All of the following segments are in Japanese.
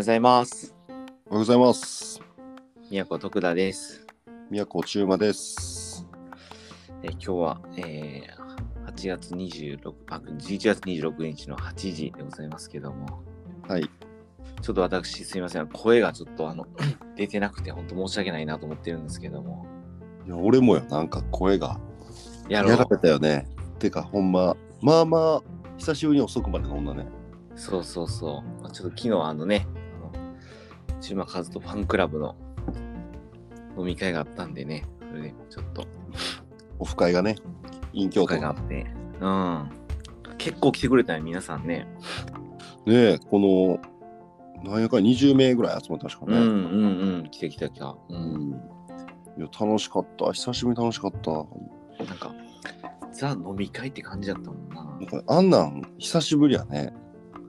ございます。おはようございます。宮古徳田です。宮古中馬です。えー今日は、えー8月26あ11月26日の8時でございますけども、はい。ちょっと私すいません、声がちょっとあの 出てなくて本当申し訳ないなと思ってるんですけども、いや、俺もよ、なんか声がやられたよね。てか、ほんま、まあまあ、久しぶりに遅くまで飲んだね。そうそうそう。まあちょっと昨日あのね、あの中馬和人ファンクラブの飲み会があったんでね、それでちょっとオフ会がね、陰京都会があって、うん。結構来てくれたね、皆さんね。ねえ、この、なんやかんや20名ぐらい集まったしかね。うんうんうん。来て来た来た。う。うんん。いや、楽しかった。久しぶりに楽しかった。なんか、ザ飲み会って感じだったもんな。なんかあんなん、久しぶりやね。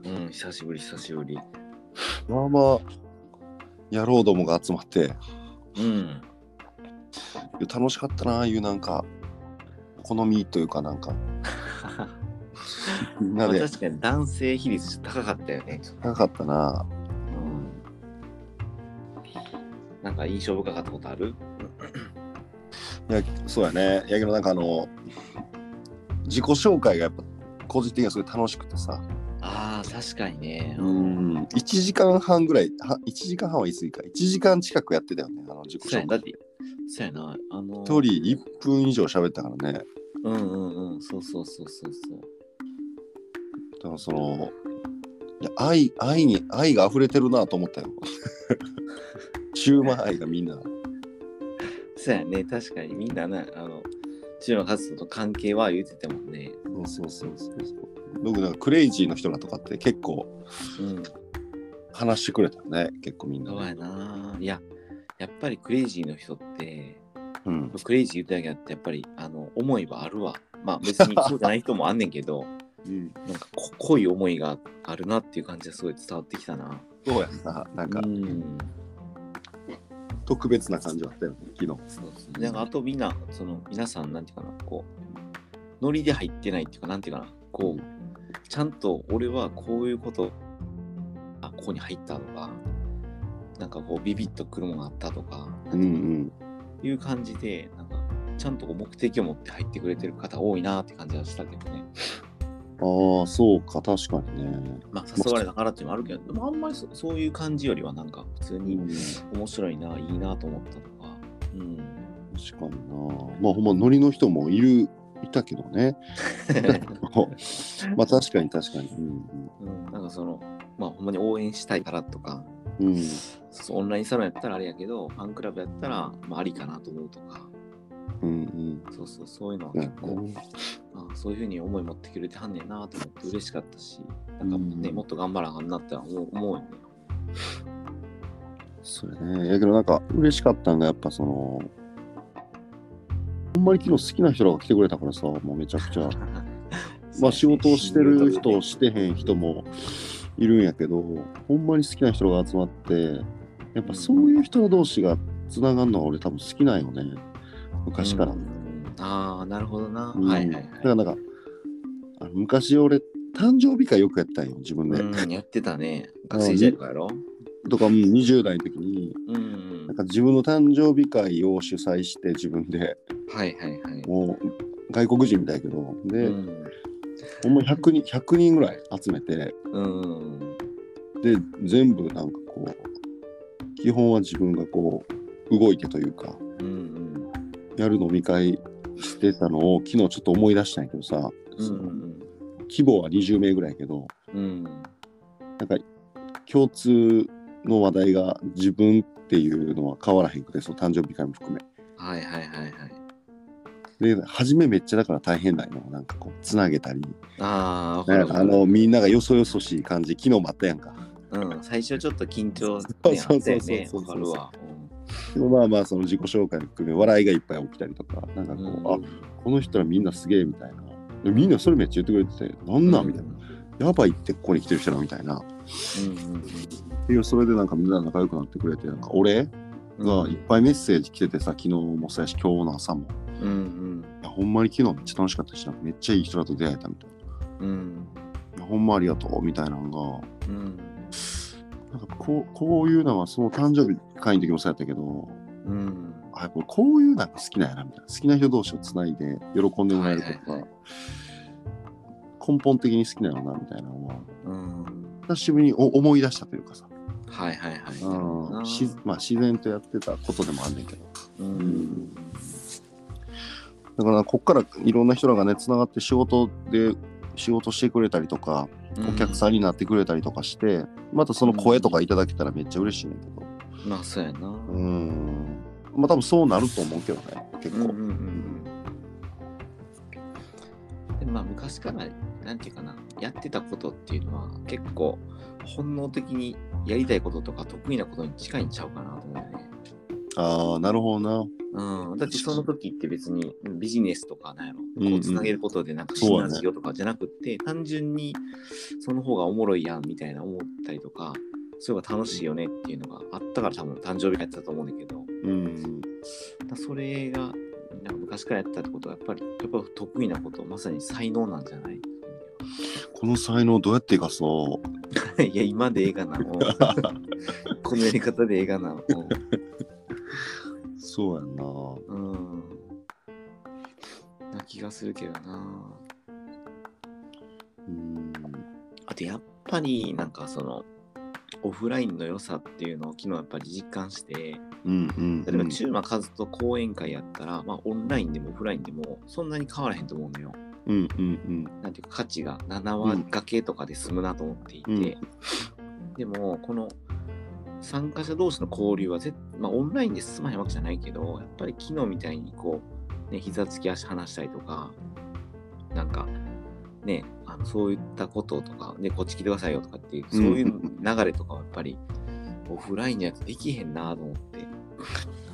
うん、久しぶり久しぶり。まあまあ、野郎どもが集まって、うん。楽しかったな、ああいうなんか、好みというかなんか、みんまあ、なで確かに男性比率高かったよね。高かったな。うん。なんか印象深かったことある？いや、そうやね。やけどなんかあの、自己紹介がやっぱ個人的にはすごい楽しくてさ。ああ、確かにね。う。ん。1時間半ぐらい、は1時間半は言い過ぎか。1時間近くやってたよね、あの自己紹介。って、そうやな。あの一人1分以上喋ったからね。うんうんうん。そうそうそうそうそう。だからその、いや愛、愛に、愛が溢れてるなと思ったよ。シューマイ愛がみんな。そうやね。確かにみんなね、あの、中馬和人と関係は言ってたもんね。そうそうそうそうそう。僕なんかクレイジーの人らとかって結構うん。話してくれたよね。結構みんなね、そうやな。いや、やっぱりクレイジーの人って、うん。クレイジー言っただけあって、やっぱり、あの、思いはあるわ。まあ別にそうじゃない人もあんねんけど、うん。なんかこ濃い思いがあるなっていう感じがすごい伝わってきたな。そうやんな。なんかうん。特別な感じだったよね、昨日。そうそう。なんかあとみんな、その、皆さん、なんていうかな、こう、ノリで入ってないっていうか、なんていうかな、こう、ちゃんと俺はこういうこと、あ、ここに入ったとか、なんかこう、ビビッとくるものがあったとか、うんうん。いう感じで、なんか、ちゃんと目的を持って入ってくれてる方多いなって感じはしたけどね。ああ、そうか、確かにね。まあ、誘われたからっていうのもあるけど、でもあんまりそそういう感じよりは、なんか、普通に面白いな、いいなと思ったとか、うん。確かにな。まあ、ほんま、ノリの人もいる、いたけどね。まあ、確かに確かに。うん、なんかその、まあ、ほんまに応援したいからとか、うん。うん。そうオンラインサロンやったらあれやけど、ファンクラブやったら、まあ、ありかなと思うとか、うんうん。そうそう、そういうのはうん結構、あそういうふうに思い持ってくれてはんねんなと思って嬉しかったし、なんかね、うんもっと頑張らんなって思う思うよね。それね。やけど、なんか、嬉しかったんが、やっぱその、ほんまに昨日好きな人らが来てくれたからさ、もうめちゃくちゃ。まあ仕事をしてる人、してへん人もいるんやけど、ほんまに好きな人が集まって、やっぱそういう人同士がつながるのは俺多分好きなんよね。昔から。うんああ、なるほどな。うんはいはいはいだからなんか、あの昔俺、誕生日会よくやったんよ、自分で。うん、やってたね。学生時代とかやろ？とか、うん20代の時に、うんなん。か自分の誕生日会を主催して自分で、はいはいはい。もう外国人みたいやけど、で、うん。ほんま100人、100人ぐらい集めて、うん。で全部なんかこう基本は自分がこう動いてというかうん。やる飲み会してたのを昨日ちょっと思い出したんやけどさ、うん。その規模は20名ぐらいやけどうん。なんか共通の話題が自分っていうのは変わらへんくてその誕生日会も含め。はいはいはいはい。で初めめっちゃだから大変なんよ。なんかこうつなげたり。ああ、わかるなんかあのみんながよそよそしい感じ昨日もあったやんか。うん、最初ちょっと緊張ね そうそうそうそうそう。そう。でもまあまあその自己紹介も含め笑いがいっぱい起きたりとか。なんかこう、うん。あこの人らみんなすげえみたいな。でみんなそれめっちゃ言ってくれてて、なんなんみたいな。やばいってここに来てる人らみたいな。うんうんそれでなんかみんな仲良くなってくれて、なんか俺うんがいっぱいメッセージ来ててさ、昨日もそうやし、今日の朝も。うんうんいやほんまに昨日めっちゃ楽しかったし、なめっちゃいい人らと出会えたみたいな。うんいやほんまありがとうみたいなのが、うんなんかこうこういうのはその誕生日会の時もそうやったけど、うん。あこれこういうのが好きなんやなみたいな好きな人同士をつないで喜んでもらえることがはいはい根本的に好きなのなみたいなのはうん。久しぶりにお思い出したというかさ、はいはいはい。うんしまあ、自然とやってたことでもあんねんけどうん。だからこっからいろんな人らがねつながって仕事で仕事してくれたりとかお客さんになってくれたりとかして、またその声とかいただけたらめっちゃ嬉しいねんけどん。まあそうやな。うんまあ多分そうなると思うけどね結構、うんうんうんうん。でまあ昔からなんていうかなやってたことっていうのは結構本能的にやりたいこととか得意なことに近いんちゃうかなと思うよね。ああなるほどな。うん、だってその時って別にビジネスとかなんやろ、うんうん。こうつなげることでなんかシナジオとかじゃなくって、単純にその方がおもろいやんみたいな思ったりとかそういうのが楽しいよねっていうのがあったから多分誕生日会やってたと思うんだけど。うん。だそれがなんか昔からやったってことはやっぱりやっぱ得意なことまさに才能なんじゃない？この才能どうやって生かそう いや今でええかなもう このやり方でええかなもうそうやんな。うん。な気がするけどな。うん。あとやっぱりなんかそのオフラインの良さっていうのを昨日やっぱり実感して。うんうん例えば中馬和と講演会やったら、まあオンラインでもオフラインでもそんなに変わらへんと思うのよ。うんうんうん。なんていうか価値が7割掛けとかで済むなと思っていて、うん。でもこの参加者同士の交流はぜ、まあ、オンラインで進まへんわけじゃないけどやっぱり昨日みたいにこう、ね、膝つき足離したりとかなんかねあのそういったこととか、ね、こっち来てくださいよとかっていうそういう流れとかはやっぱりオフラインのやつできへんなと思って。い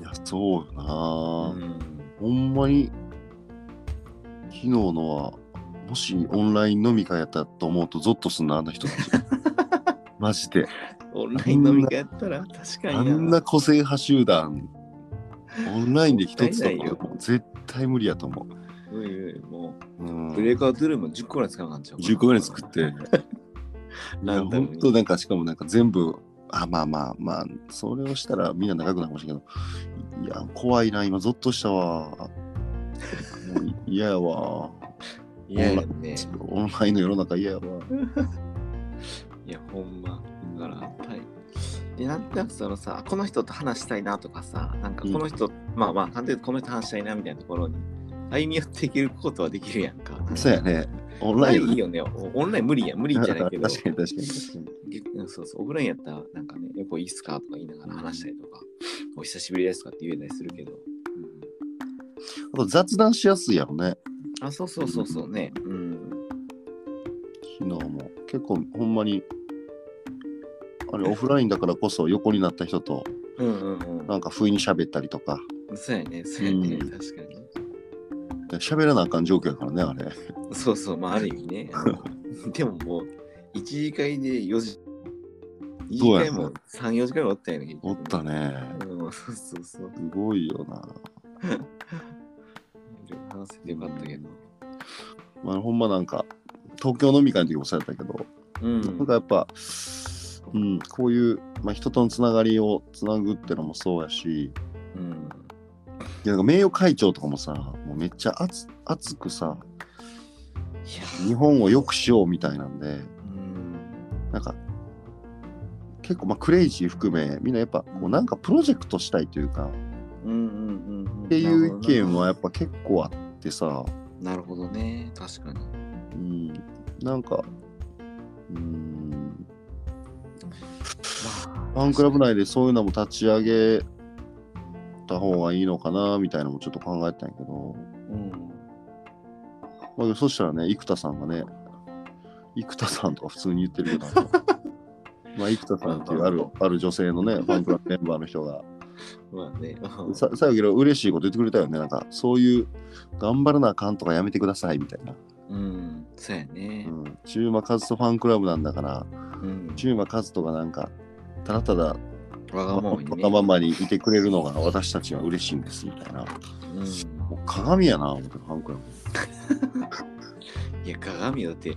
やそうよな、うん。ほんまに昨日のはもしオンライン飲み会やったと思うとゾッとすんなあんな人たち。マジで。オンライン飲み会やったら確かあにんな個性派集団オンラインで一つとかもう絶対無理やと思う。んうんもう、うん。う、ブレイクアウトルーム10個ぐらい使わなかっちゃう10個ぐらい作って。い やランダムに。ほんとなんかしかもなんか全部あまあまあまあそれをしたらみんな長くなるかもしれんけど。いや怖いな今ゾッとしたわ嫌やわいやいやね。オンラインの世の中嫌やわいや、ほんま。だから、やっぱり。で、なんとなくそのさ、この人と話したいなとかさ、なんかこの人、まあまあ、簡単にこの人と話したいなみたいなところに歩み寄っていけることはできるやんか。そうやねオンララインいいよね。オオンライン無理やん。無理じゃないけど。確かに確かに確かにに。そうそう。オフラインやったら、なんかね、よくいいっすかとか言いながら話したりとか、お久しぶりですとかって言えたりするけど。うんあと雑談しやすいやろねあ、そうそうそうそうね。うん。昨日も結構ほんまにあれオフラインだからこそ横になった人とうんうんうん。なんか不意に喋ったりとかそうやね、そうやね、うん確かに。喋らなあかん状況やからねあれそうそう、まあ、ある意味ね。でももう、1次会で4時、2次も3、4時間おったよね。おったねうん、そうそうそう。すごいよな話せてよかったけど。まあほんまなんか東京飲み会の時もそうやったけど、うん。なんかやっぱうんこういう、まあ、人とのつながりをつなぐってのもそうやしうん。いやなんか名誉会長とかもさもうめっちゃ熱熱くさ日本を良くしようみたいなんでうん。なんか結構まあクレイジー含めみんなやっぱこうなんかプロジェクトしたいというか。っていう意見はやっぱ結構あってさ、なるほどね。確かに。うん、なんかうんまファンクラブ内でそういうのも立ち上げた方がいいのかなみたいなのもちょっと考えてたんやけど、うん。まあ、そしたらね生田さんがね生田さんとか普通に言ってるけど まあ生田さんっていうあるある女性のねファンクラブメンバーの人が まあね。さ最後けど嬉しいこと言ってくれたよねなんかそういう頑張らなあかんとかやめてくださいみたいな、うん。そうやうね。ん、中馬和人ファンクラブなんだからうん。中馬和人がなんかただただわがままにね。わがままにいてくれるのが私たちは嬉しいんですみたいなうん。もう鏡やな思ってファンクラ いや、鏡だって、ブ、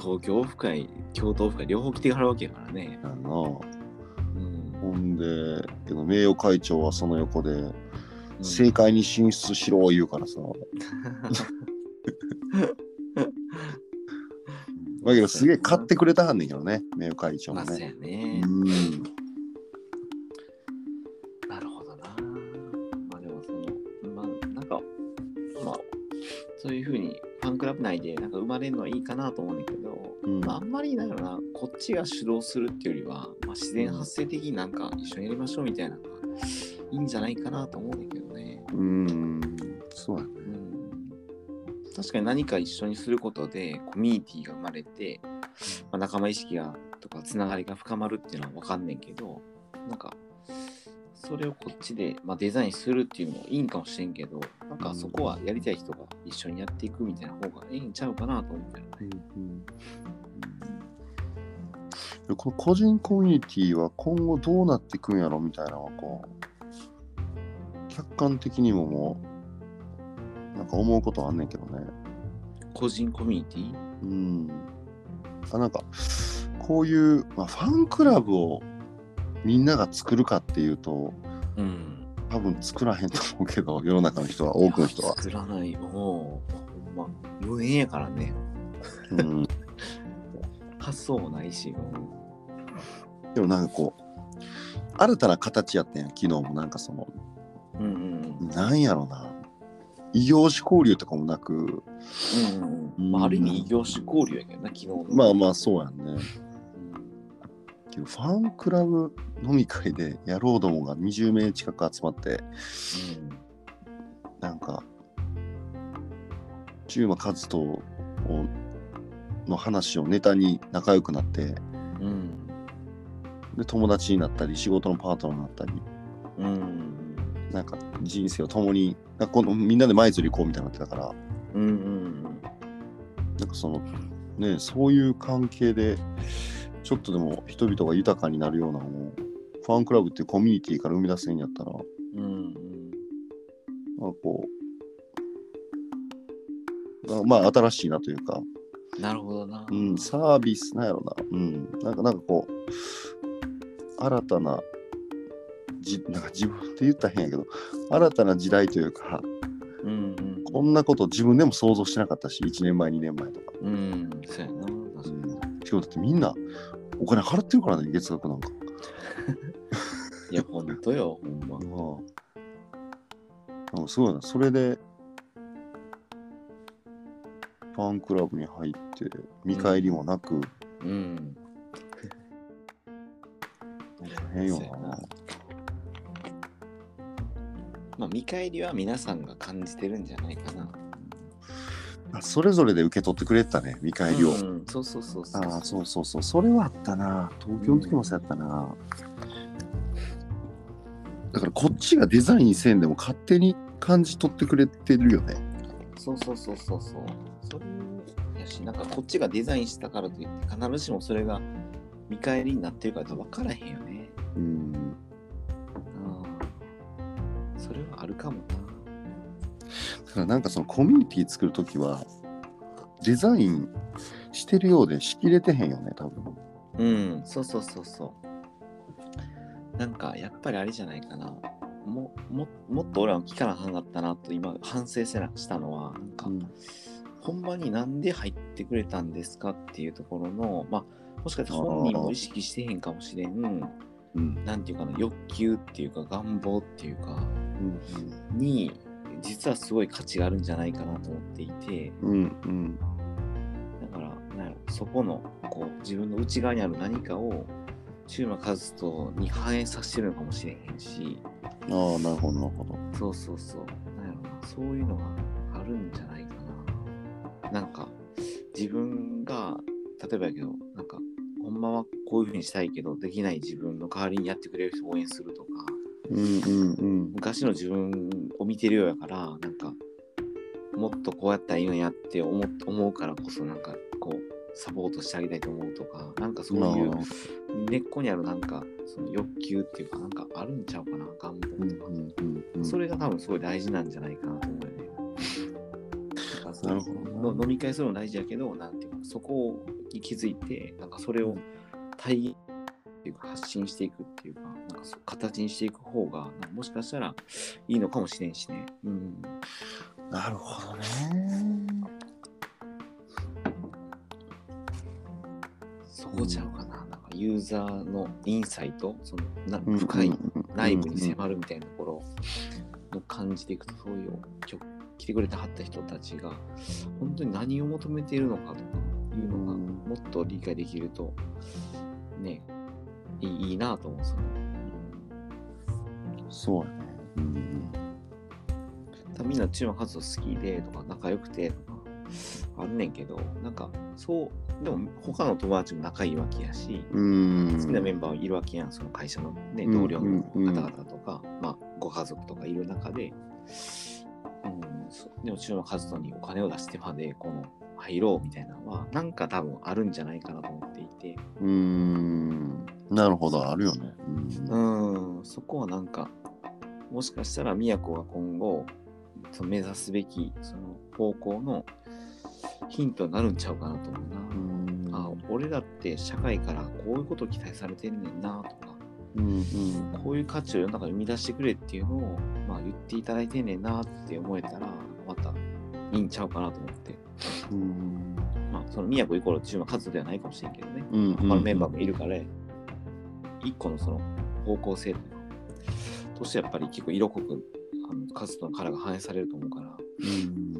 東京オフ会、京都オフ会、両方来てはるわけやからね。あのほんで、けど名誉会長はその横で、うん政界に進出しろ言うからさ。だけどすげえ買ってくれたはんねんけどね、名誉会長もね。やね。うん。なるほどな。まあでもその、まあなんか、まあ、そういうふうにファンクラブ内でなんか生まれるのはいいかなと思うんだけど、うんまああんまりなんやろな、こっちが主導するっていうよりは、まあ、自然発生的になんか一緒にやりましょうみたいなのがいいんじゃないかなと思うんだけどね。うん。そうやね。うん確かに何か一緒にすることでコミュニティが生まれて、まあ、仲間意識がとかつながりが深まるっていうのは分かんねんけどなんかそれをこっちで、まあ、デザインするっていうのもいいんかもしれんけどなんかそこはやりたい人が一緒にやっていくみたいな方がいいんちゃうかなと思うけどね。でこの個人コミュニティは今後どうなっていくんやろみたいなのはこう客観的にももうなんか思うことはあんねんけどね個人コミュニティ？うんあなんかこういう、まあ、ファンクラブをみんなが作るかっていうとうん。多分作らへんと思うけど世の中の人は多くの人は、作らないよ。ほんま。無縁やからね。うん、発想もないし。でもなんかこう新たな形やったんや昨日もなんかそのうんうんうん。なんやろな異業種交流とかもなくうんうんうん。まあ、ある意味異業種交流やけどな、昨日の。まあまあそうやんねファンクラブ飲み会で野郎どもが20名近く集まってなんか中馬和人をの話をネタに仲良くなってうん。うん。で友達になったり仕事のパートナーになったりうん。なんか人生を共になんかこのみんなで舞鶴行こうみたいになってたからうんうんなんかそのねそういう関係でちょっとでも人々が豊かになるようなのをファンクラブっていうコミュニティから生み出せんやったらうん。うんなんかこうあまあ新しいなというか、うん。なるほどな。うん、サービスなんやろな、うん、なんかなんかこう新たなじなんか自分で言ったら変やけど新たな時代というかうんうん。こんなこと自分でも想像してなかったし1年前2年前とか、うん。そうやな。確うかに。ん、しかもだってみんなお金払ってるからね月額なんか。いや、ほんとよ、ほんま。なんかすごいな。それで、ファンクラブに入って、見返りもなく、うん。なんか変よな。まあ、見返りは皆さんが感じてるんじゃないかな。あそれぞれで受け取ってくれてたね、見返りを。うん、そうそうそうそう。ああ、そうそうそう。それはあったな。東京の時もそうやったな。だからこっちがデザインせんでも勝手に感じ取ってくれてるよね。そうそうそうそうそう。それやし、なんかこっちがデザインしたからといって、必ずしもそれが見返りになってるかって分からへんよね。うん。うん。それはあるかもな。だからなんかそのコミュニティ作るときは、デザインしてるようでしきれてへんよね、多分。うん、そうそうそうそう。なんか、やっぱりあれじゃないかな。もももっと俺は聞かなあかんかったなと今反省せなしたのは、なんか、ほんまになんで入ってくれたんですかっていうところの、まあ、もしかしたら本人も意識してへんかもしれん、うん。なんていうかな、欲求っていうか願望っていうか、うん。に、実はすごい価値があるんじゃないかなと思っていて、うん。うん。だから、なんやろそこのこう自分の内側にある何かを中馬和人に反映させてるのかもしれへんし、ああ、なるほど、なるほど。そうそうそう、なんやろな、そういうのがあるんじゃないかな。なんか、自分が、例えばやけど、なんか、ほんまはこういうふうにしたいけど、できない自分の代わりにやってくれる人を応援するとか、うんうんうん。昔の自分を見てるようやから、なんか、もっとこうやったらいいのやって思思うからこそ、なんか、こう、サポートしてあげたいと思うとか、なんかそういう根っこにあるなんか、その欲求っていうか、なんかあるんちゃうかな、願望とか。うんうんうんうん。それが多分すごい大事なんじゃないかなと思うよね。なるほど飲み会するのも大事やけど、なんていうか、そこに気づいて、なんかそれを体現っていうか発信していくっていうか、なんかそう形にしていく方が、もしかしたらいいのかもしれんしね。うん。なるほどね。そこちゃうかな。なんかユーザーのインサイト、そのなうん深い内部に迫るみたいなところの感じでいくと、そういう来てくれてはった人たちが、本当に何を求めているのかとかいうのが、うんもっと理解できると、ね、いいいいなと思うんですよね。そうやね。うんみんなチーム活動好きでとか仲良くてとかあんねんけど、なんかそう、でも他の友達も仲いいわけやし、うん。好きなメンバーいるわけやん、その会社の、ね、うん同僚の方々とか、まあ、ご家族とかいる中で、うん、でも中の活動にお金を出してまでこの入ろうみたいなのは、なんか多分あるんじゃないかなと思っていて、うん。なるほど、あるよね。うんうん、そこはなんか、もしかしたら宮古が今後、その目指すべきその方向のヒントになるんちゃうかなと思うな。あ俺らって社会からこういうことを期待されてんねんなとか、うんうんこういう価値を世の中に生み出してくれっていうのを、まあ、言っていただいてんねんなって思えたら、またいいんちゃうかなと思って。うんまあ、その宮古イコールチーム活動ではないかもしれんけどね。うん他のメンバーもいるから、一個のその方向性というかとしてやっぱり結構色濃くあの活動のカラーが反映されると思うから。うん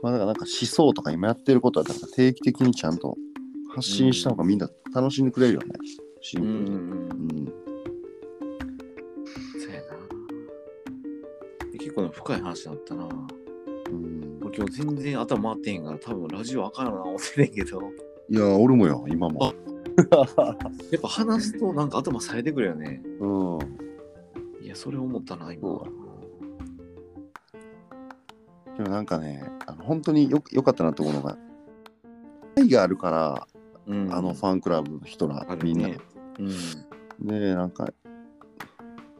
まあだからなんか思想とか今やってることはだから定期的にちゃんと発信した方がみんな楽しんでくれるよね。シンプルに。うんうんうん。うんそうやな。で結構ね深い話だったな。今日全然頭回ってへんから多分ラジオあかんよな思ってんけど。いや、俺もよ、今も。やっぱ話すとなんか頭冴えてくるよね。うん。いや、それ思ったな、今。でもなんかね、あの本当によよかったなと思うのが、愛があるから、うんあのファンクラブの人ら、あるみんな。ね。うん。で、なんか、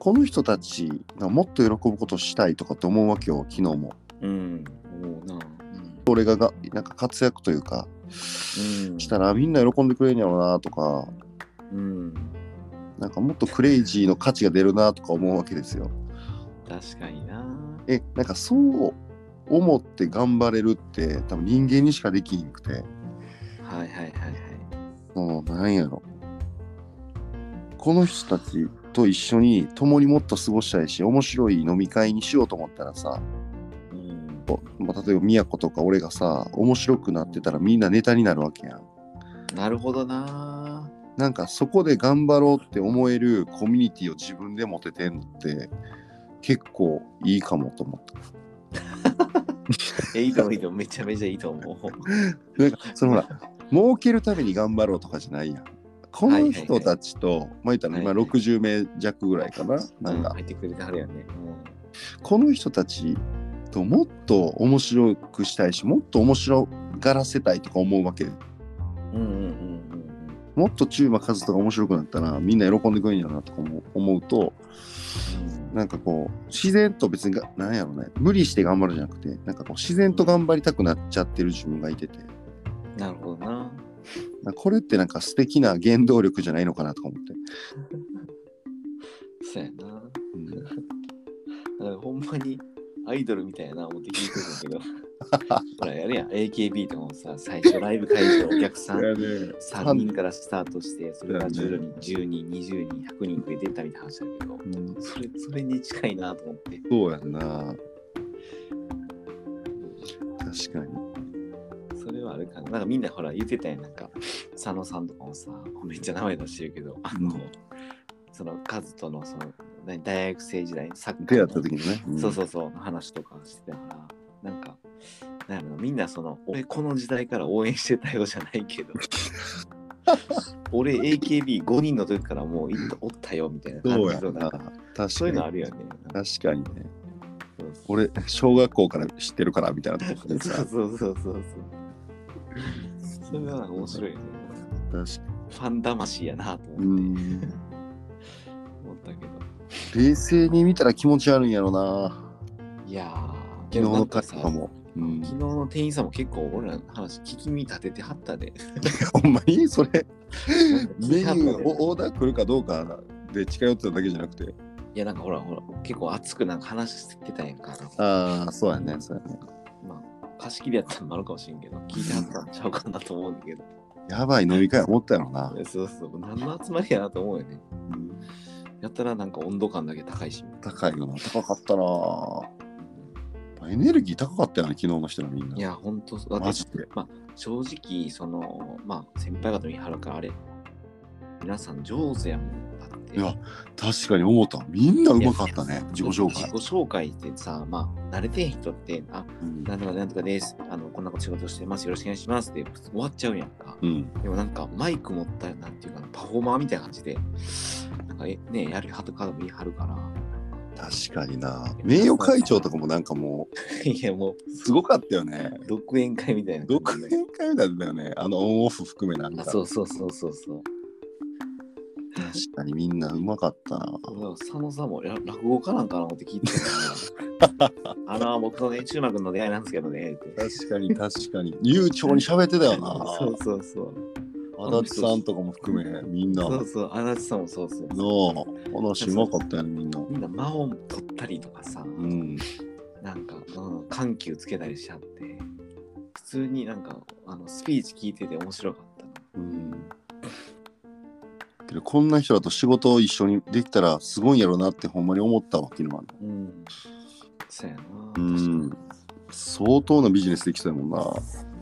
この人たちがもっと喜ぶことをしたいとかって思うわけよ、昨日も。うん。俺ががなんか活躍というか、うん。したらみんな喜んでくれるんやろうなとか、うん。なんかもっとクレイジーの価値が出るなとか思うわけですよ。確かにな。え、なんかそう思って頑張れるって多分人間にしかできんくて、はいはいはいはい。そのなんやろ。この人たちと一緒に共にもっと過ごしたいし、面白い飲み会にしようと思ったらさ、まあ、例えば宮古とか俺がさ、面白くなってたらみんなネタになるわけやん。なるほどな。なんかそこで頑張ろうって思えるコミュニティを自分で持ててんのって結構いいかもと思った。え、いいと思ういいと思う。めちゃめちゃいいと思う。なんかそのほら、儲けるために頑張ろうとかじゃないやん。この人たちと、まあ言ったら今はいはい60名弱ぐらいかな。なんか、入ってくれてはるよね。この人たちともっと面白くしたいし、もっと面白がらせたいとか思うわけで。うん。うんうんうんもっとチーム数とか面白くなったらみんな喜んでくれるんやろなとか思う思うと、うん。なんかこう、自然と別にが、なんやろね、無理して頑張るじゃなくて、なんかこう、自然と頑張りたくなっちゃってる自分がいてて、なるほどな。これってなんか素敵な原動力じゃないのかなとか思って。そうやな。うん ほんまにアイドルみたいやな思って聞いてるんだけど。ほら、やるやん。AKB とかもさ、最初ライブ会場お客さんね、3人からスタートして、それが徐々に10人、20人、100人増えてったみたいな話だけど、うんそれそれに近いなと思って。そうやんな。確かに。それはあるかな。なんかみんなほら言ってたやん。なんか、佐野さんとかもさ、めっちゃ名前出してるけど、あの、うんそのカズとのその何大学生時代のサッカーのった時にね。んそうそうそう、話とかしてたから、なんか、なんやろなみんなその、俺この時代から応援してたよじゃないけど、俺 AKB5 人の時からもういっおったよみたいな感。じのなんか。そういうのあるよね。確かにね。俺、小学校から知ってるからみたいなとこでそうさ。そうそうそうそう。それは面白いよね。確かファン魂やなとに。思って。冷静に見たら気持ち悪いんやろな。いやー、昨日の回なんかさとかも。うん昨日の店員さんも結構俺らの話聞き耳立ててはったで。ほんまに？それ、聞メニュー、おオーダー来るかどうかで近寄ってただけじゃなくて。いやなんかほらほら結構熱くなんか話してたやんか。ああ、そうやね、そうやね。まあ貸し切りやったのもあるかもしれんけど、聞いてはったんちゃうかなと思うんだけど。やばい飲み会思ったやろな。そうそう、何の集まりやなと思うよね。やったらなんか温度感だけ高いし。高いよな。高かったな。エネルギー高かったよね、昨日の人らみんな。いや、ほんと、だってマジで。正直、その、まあ、先輩方見はるからあれ、皆さん上手やもん。だって。いや確かに思った。みんなうまかったね、自己紹介自己。紹介ってさ、まあ、慣れてへん人って、あ、うんなんとかなんとかです。あの、こんなこと仕事してます。よろしくお願いしますって終わっちゃうやんか。うん。でもなんか、マイク持った、なんていうかな、パフォーマーみたいな感じで、なんね、やるはとかも言いはるから、確かにな。名誉会長とかもなんかも いや、もう、う、すごかったよね。独演会みたいな感独。演会だったよね。あのオンオフ含めなんか。あそうそうそうそうそう。確かにみんなうまかったな。佐野さんもや落語家なんかな思って聞いてた あの、僕とね、中馬君の出会いなんですけどね。確かに確かに。悠長に喋ってたよな。そうそうそう。足立さんとかも含め、みんな。のそうそう、足立さんもそうそう。話うまかったよね、みんな。みんな間を取ったりとかさ、うん。なんか、うん、緩急つけたりしちゃって、普通になんか、あのスピーチ聞いてて面白かったな。うん。けどこんな人だと仕事を一緒にできたらすごいんやろなってほんまに思ったわ、昨日は。うん。そうやな。うん。相当なビジネスできそうやもんな。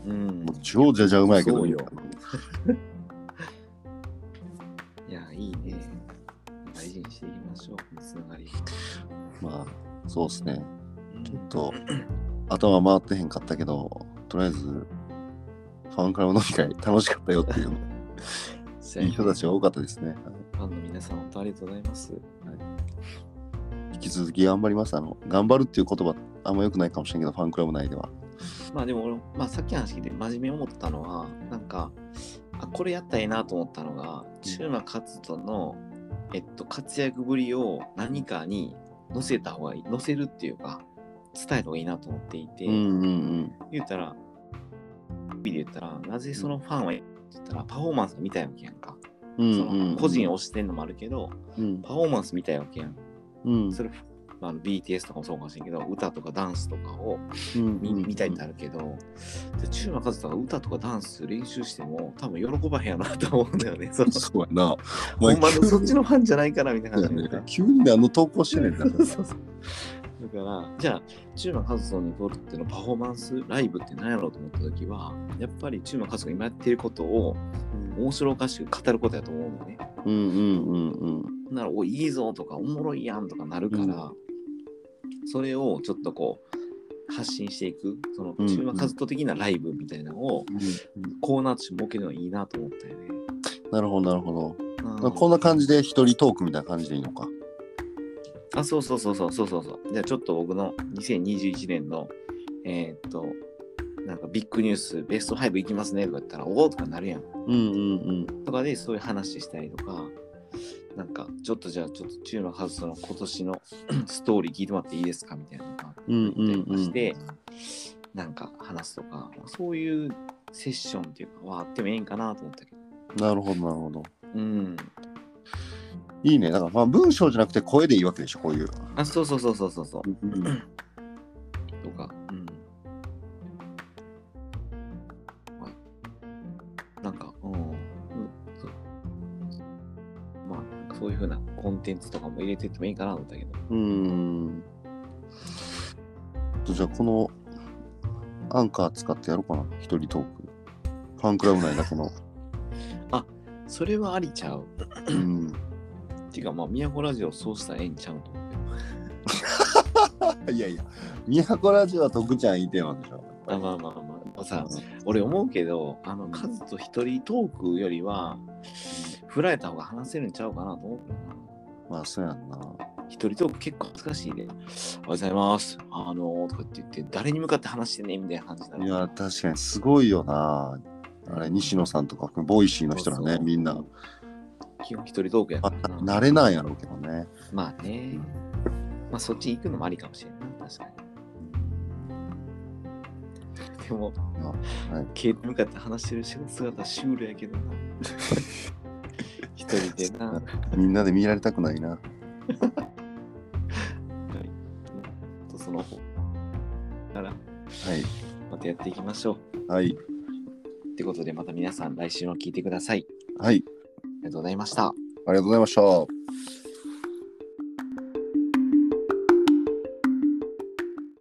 もうんう。超じゃじゃうまいけど。よいや、いいね。大事にしていきましょう、つながり。まあ、そうですね。ちょっうんと、頭回ってへんかったけど、とりあえず、ファンクラブ飲み会楽しかったよっていう、そうやねいい人たちが多かったですね。ファンの皆さん、本当ありがとうございます。引き続き頑張ります。あの、頑張るっていう言葉、あんま良くないかもしれんけど、ファンクラブ内では。まあでも俺、まあさっきの話聞いて真面目に思ったのは、なんか、あ、これやったらいいなと思ったのが、中馬勝人の、えっと、活躍ぶりを何かに載せた方がいい、載せるっていうか、伝えた方がいいなと思っていて、うんうん言ったら、で言ったら、なぜそのファンはって言ったら、パフォーマンスが見たいわけやんか。うん。そうんうんの個人を推してんのもあるけど、うんパフォーマンス見たいわけやん。うんそれ、まあ、BTS とかもそうかもしれんけど、歌とかダンスとかをうん見見たいってあるけど、で中馬和人が歌とかダンス練習しても多分喜ばへんやなと思うんだよね。そのそうやな。ほんまのそっちののファンじゃないからみたいな感じで。急にあの投稿してねんだ そうそうそうだから、じゃあ、中馬和人にとってのパフォーマンスライブって何やろうと思った時は、やっぱり中馬和人が今やってることを面白おかしく語ることやと思うんだよね。うんうんうんうん。なら、おい、いいぞとか、おもろいやんとかなるから、うんそれをちょっとこう、発信していく、そのうん中馬和人的なライブみたいなのを、コーナーとして設けるのはいいなと思ったよね。なるほどなるほど。うんこんな感じで一人トークみたいな感じでいいのか？あ、そうそうそうそうそうそうそう。じゃあちょっと僕の2021年の、えーっと、なんかビッグニュース、ベスト5いきますねとか言ったら、おおとかなるやん。うんうんうん。とかでそういう話したりとか、なんかちょっとじゃあちょっと中のハウスの今年の ストーリー聞いてもらっていいですかみたいなのがうんうん言ったりとうん。かして、なんか話すとか、そういうセッションっていうかはあってもいいんかなと思ったけど。なるほどなるほど。うん。いいね。だからまあ文章じゃなくて声でいいわけでしょ、こういう。あ、そうそうそうそうそうそう。うん テンツとかも入れてってもいいかなと思ったけど。うん。とじゃあこのアンカー使ってやろうかな、一人トーク。ファンクラブ内だけの。それはありちゃう。うん。ていうか、まあ、宮古ラジオそうしたらええんちゃうと思うけど。いやいや、宮古ラジオは徳ちゃんいてよでしょ。あまあまあまあ、さ、俺思うけど、あの、カズと一人トークよりは、振られた方が話せるんちゃうかなと思うけどな。まあそうやんな。一人トーク結構難しいで、おはようございます。あのー、とかって言って、誰に向かって話してんねみたいな感じになる。いや、確かにすごいよな。あれ、西野さんとか、 Voicy の人らね、そうそうみんな。基本一人トークやあからな。慣れなんやろうけどね。まあね。まあそっち行くのもありかもしれんない。確かに。でも、はいケー向かって話してる姿シュールやけどな。一人でな。みんなで見られたくないな。とそのからはい。またやっていきましょう。はい。ってことでまた皆さん来週も聞いてください。はい。ありがとうございました。ありがとうございました。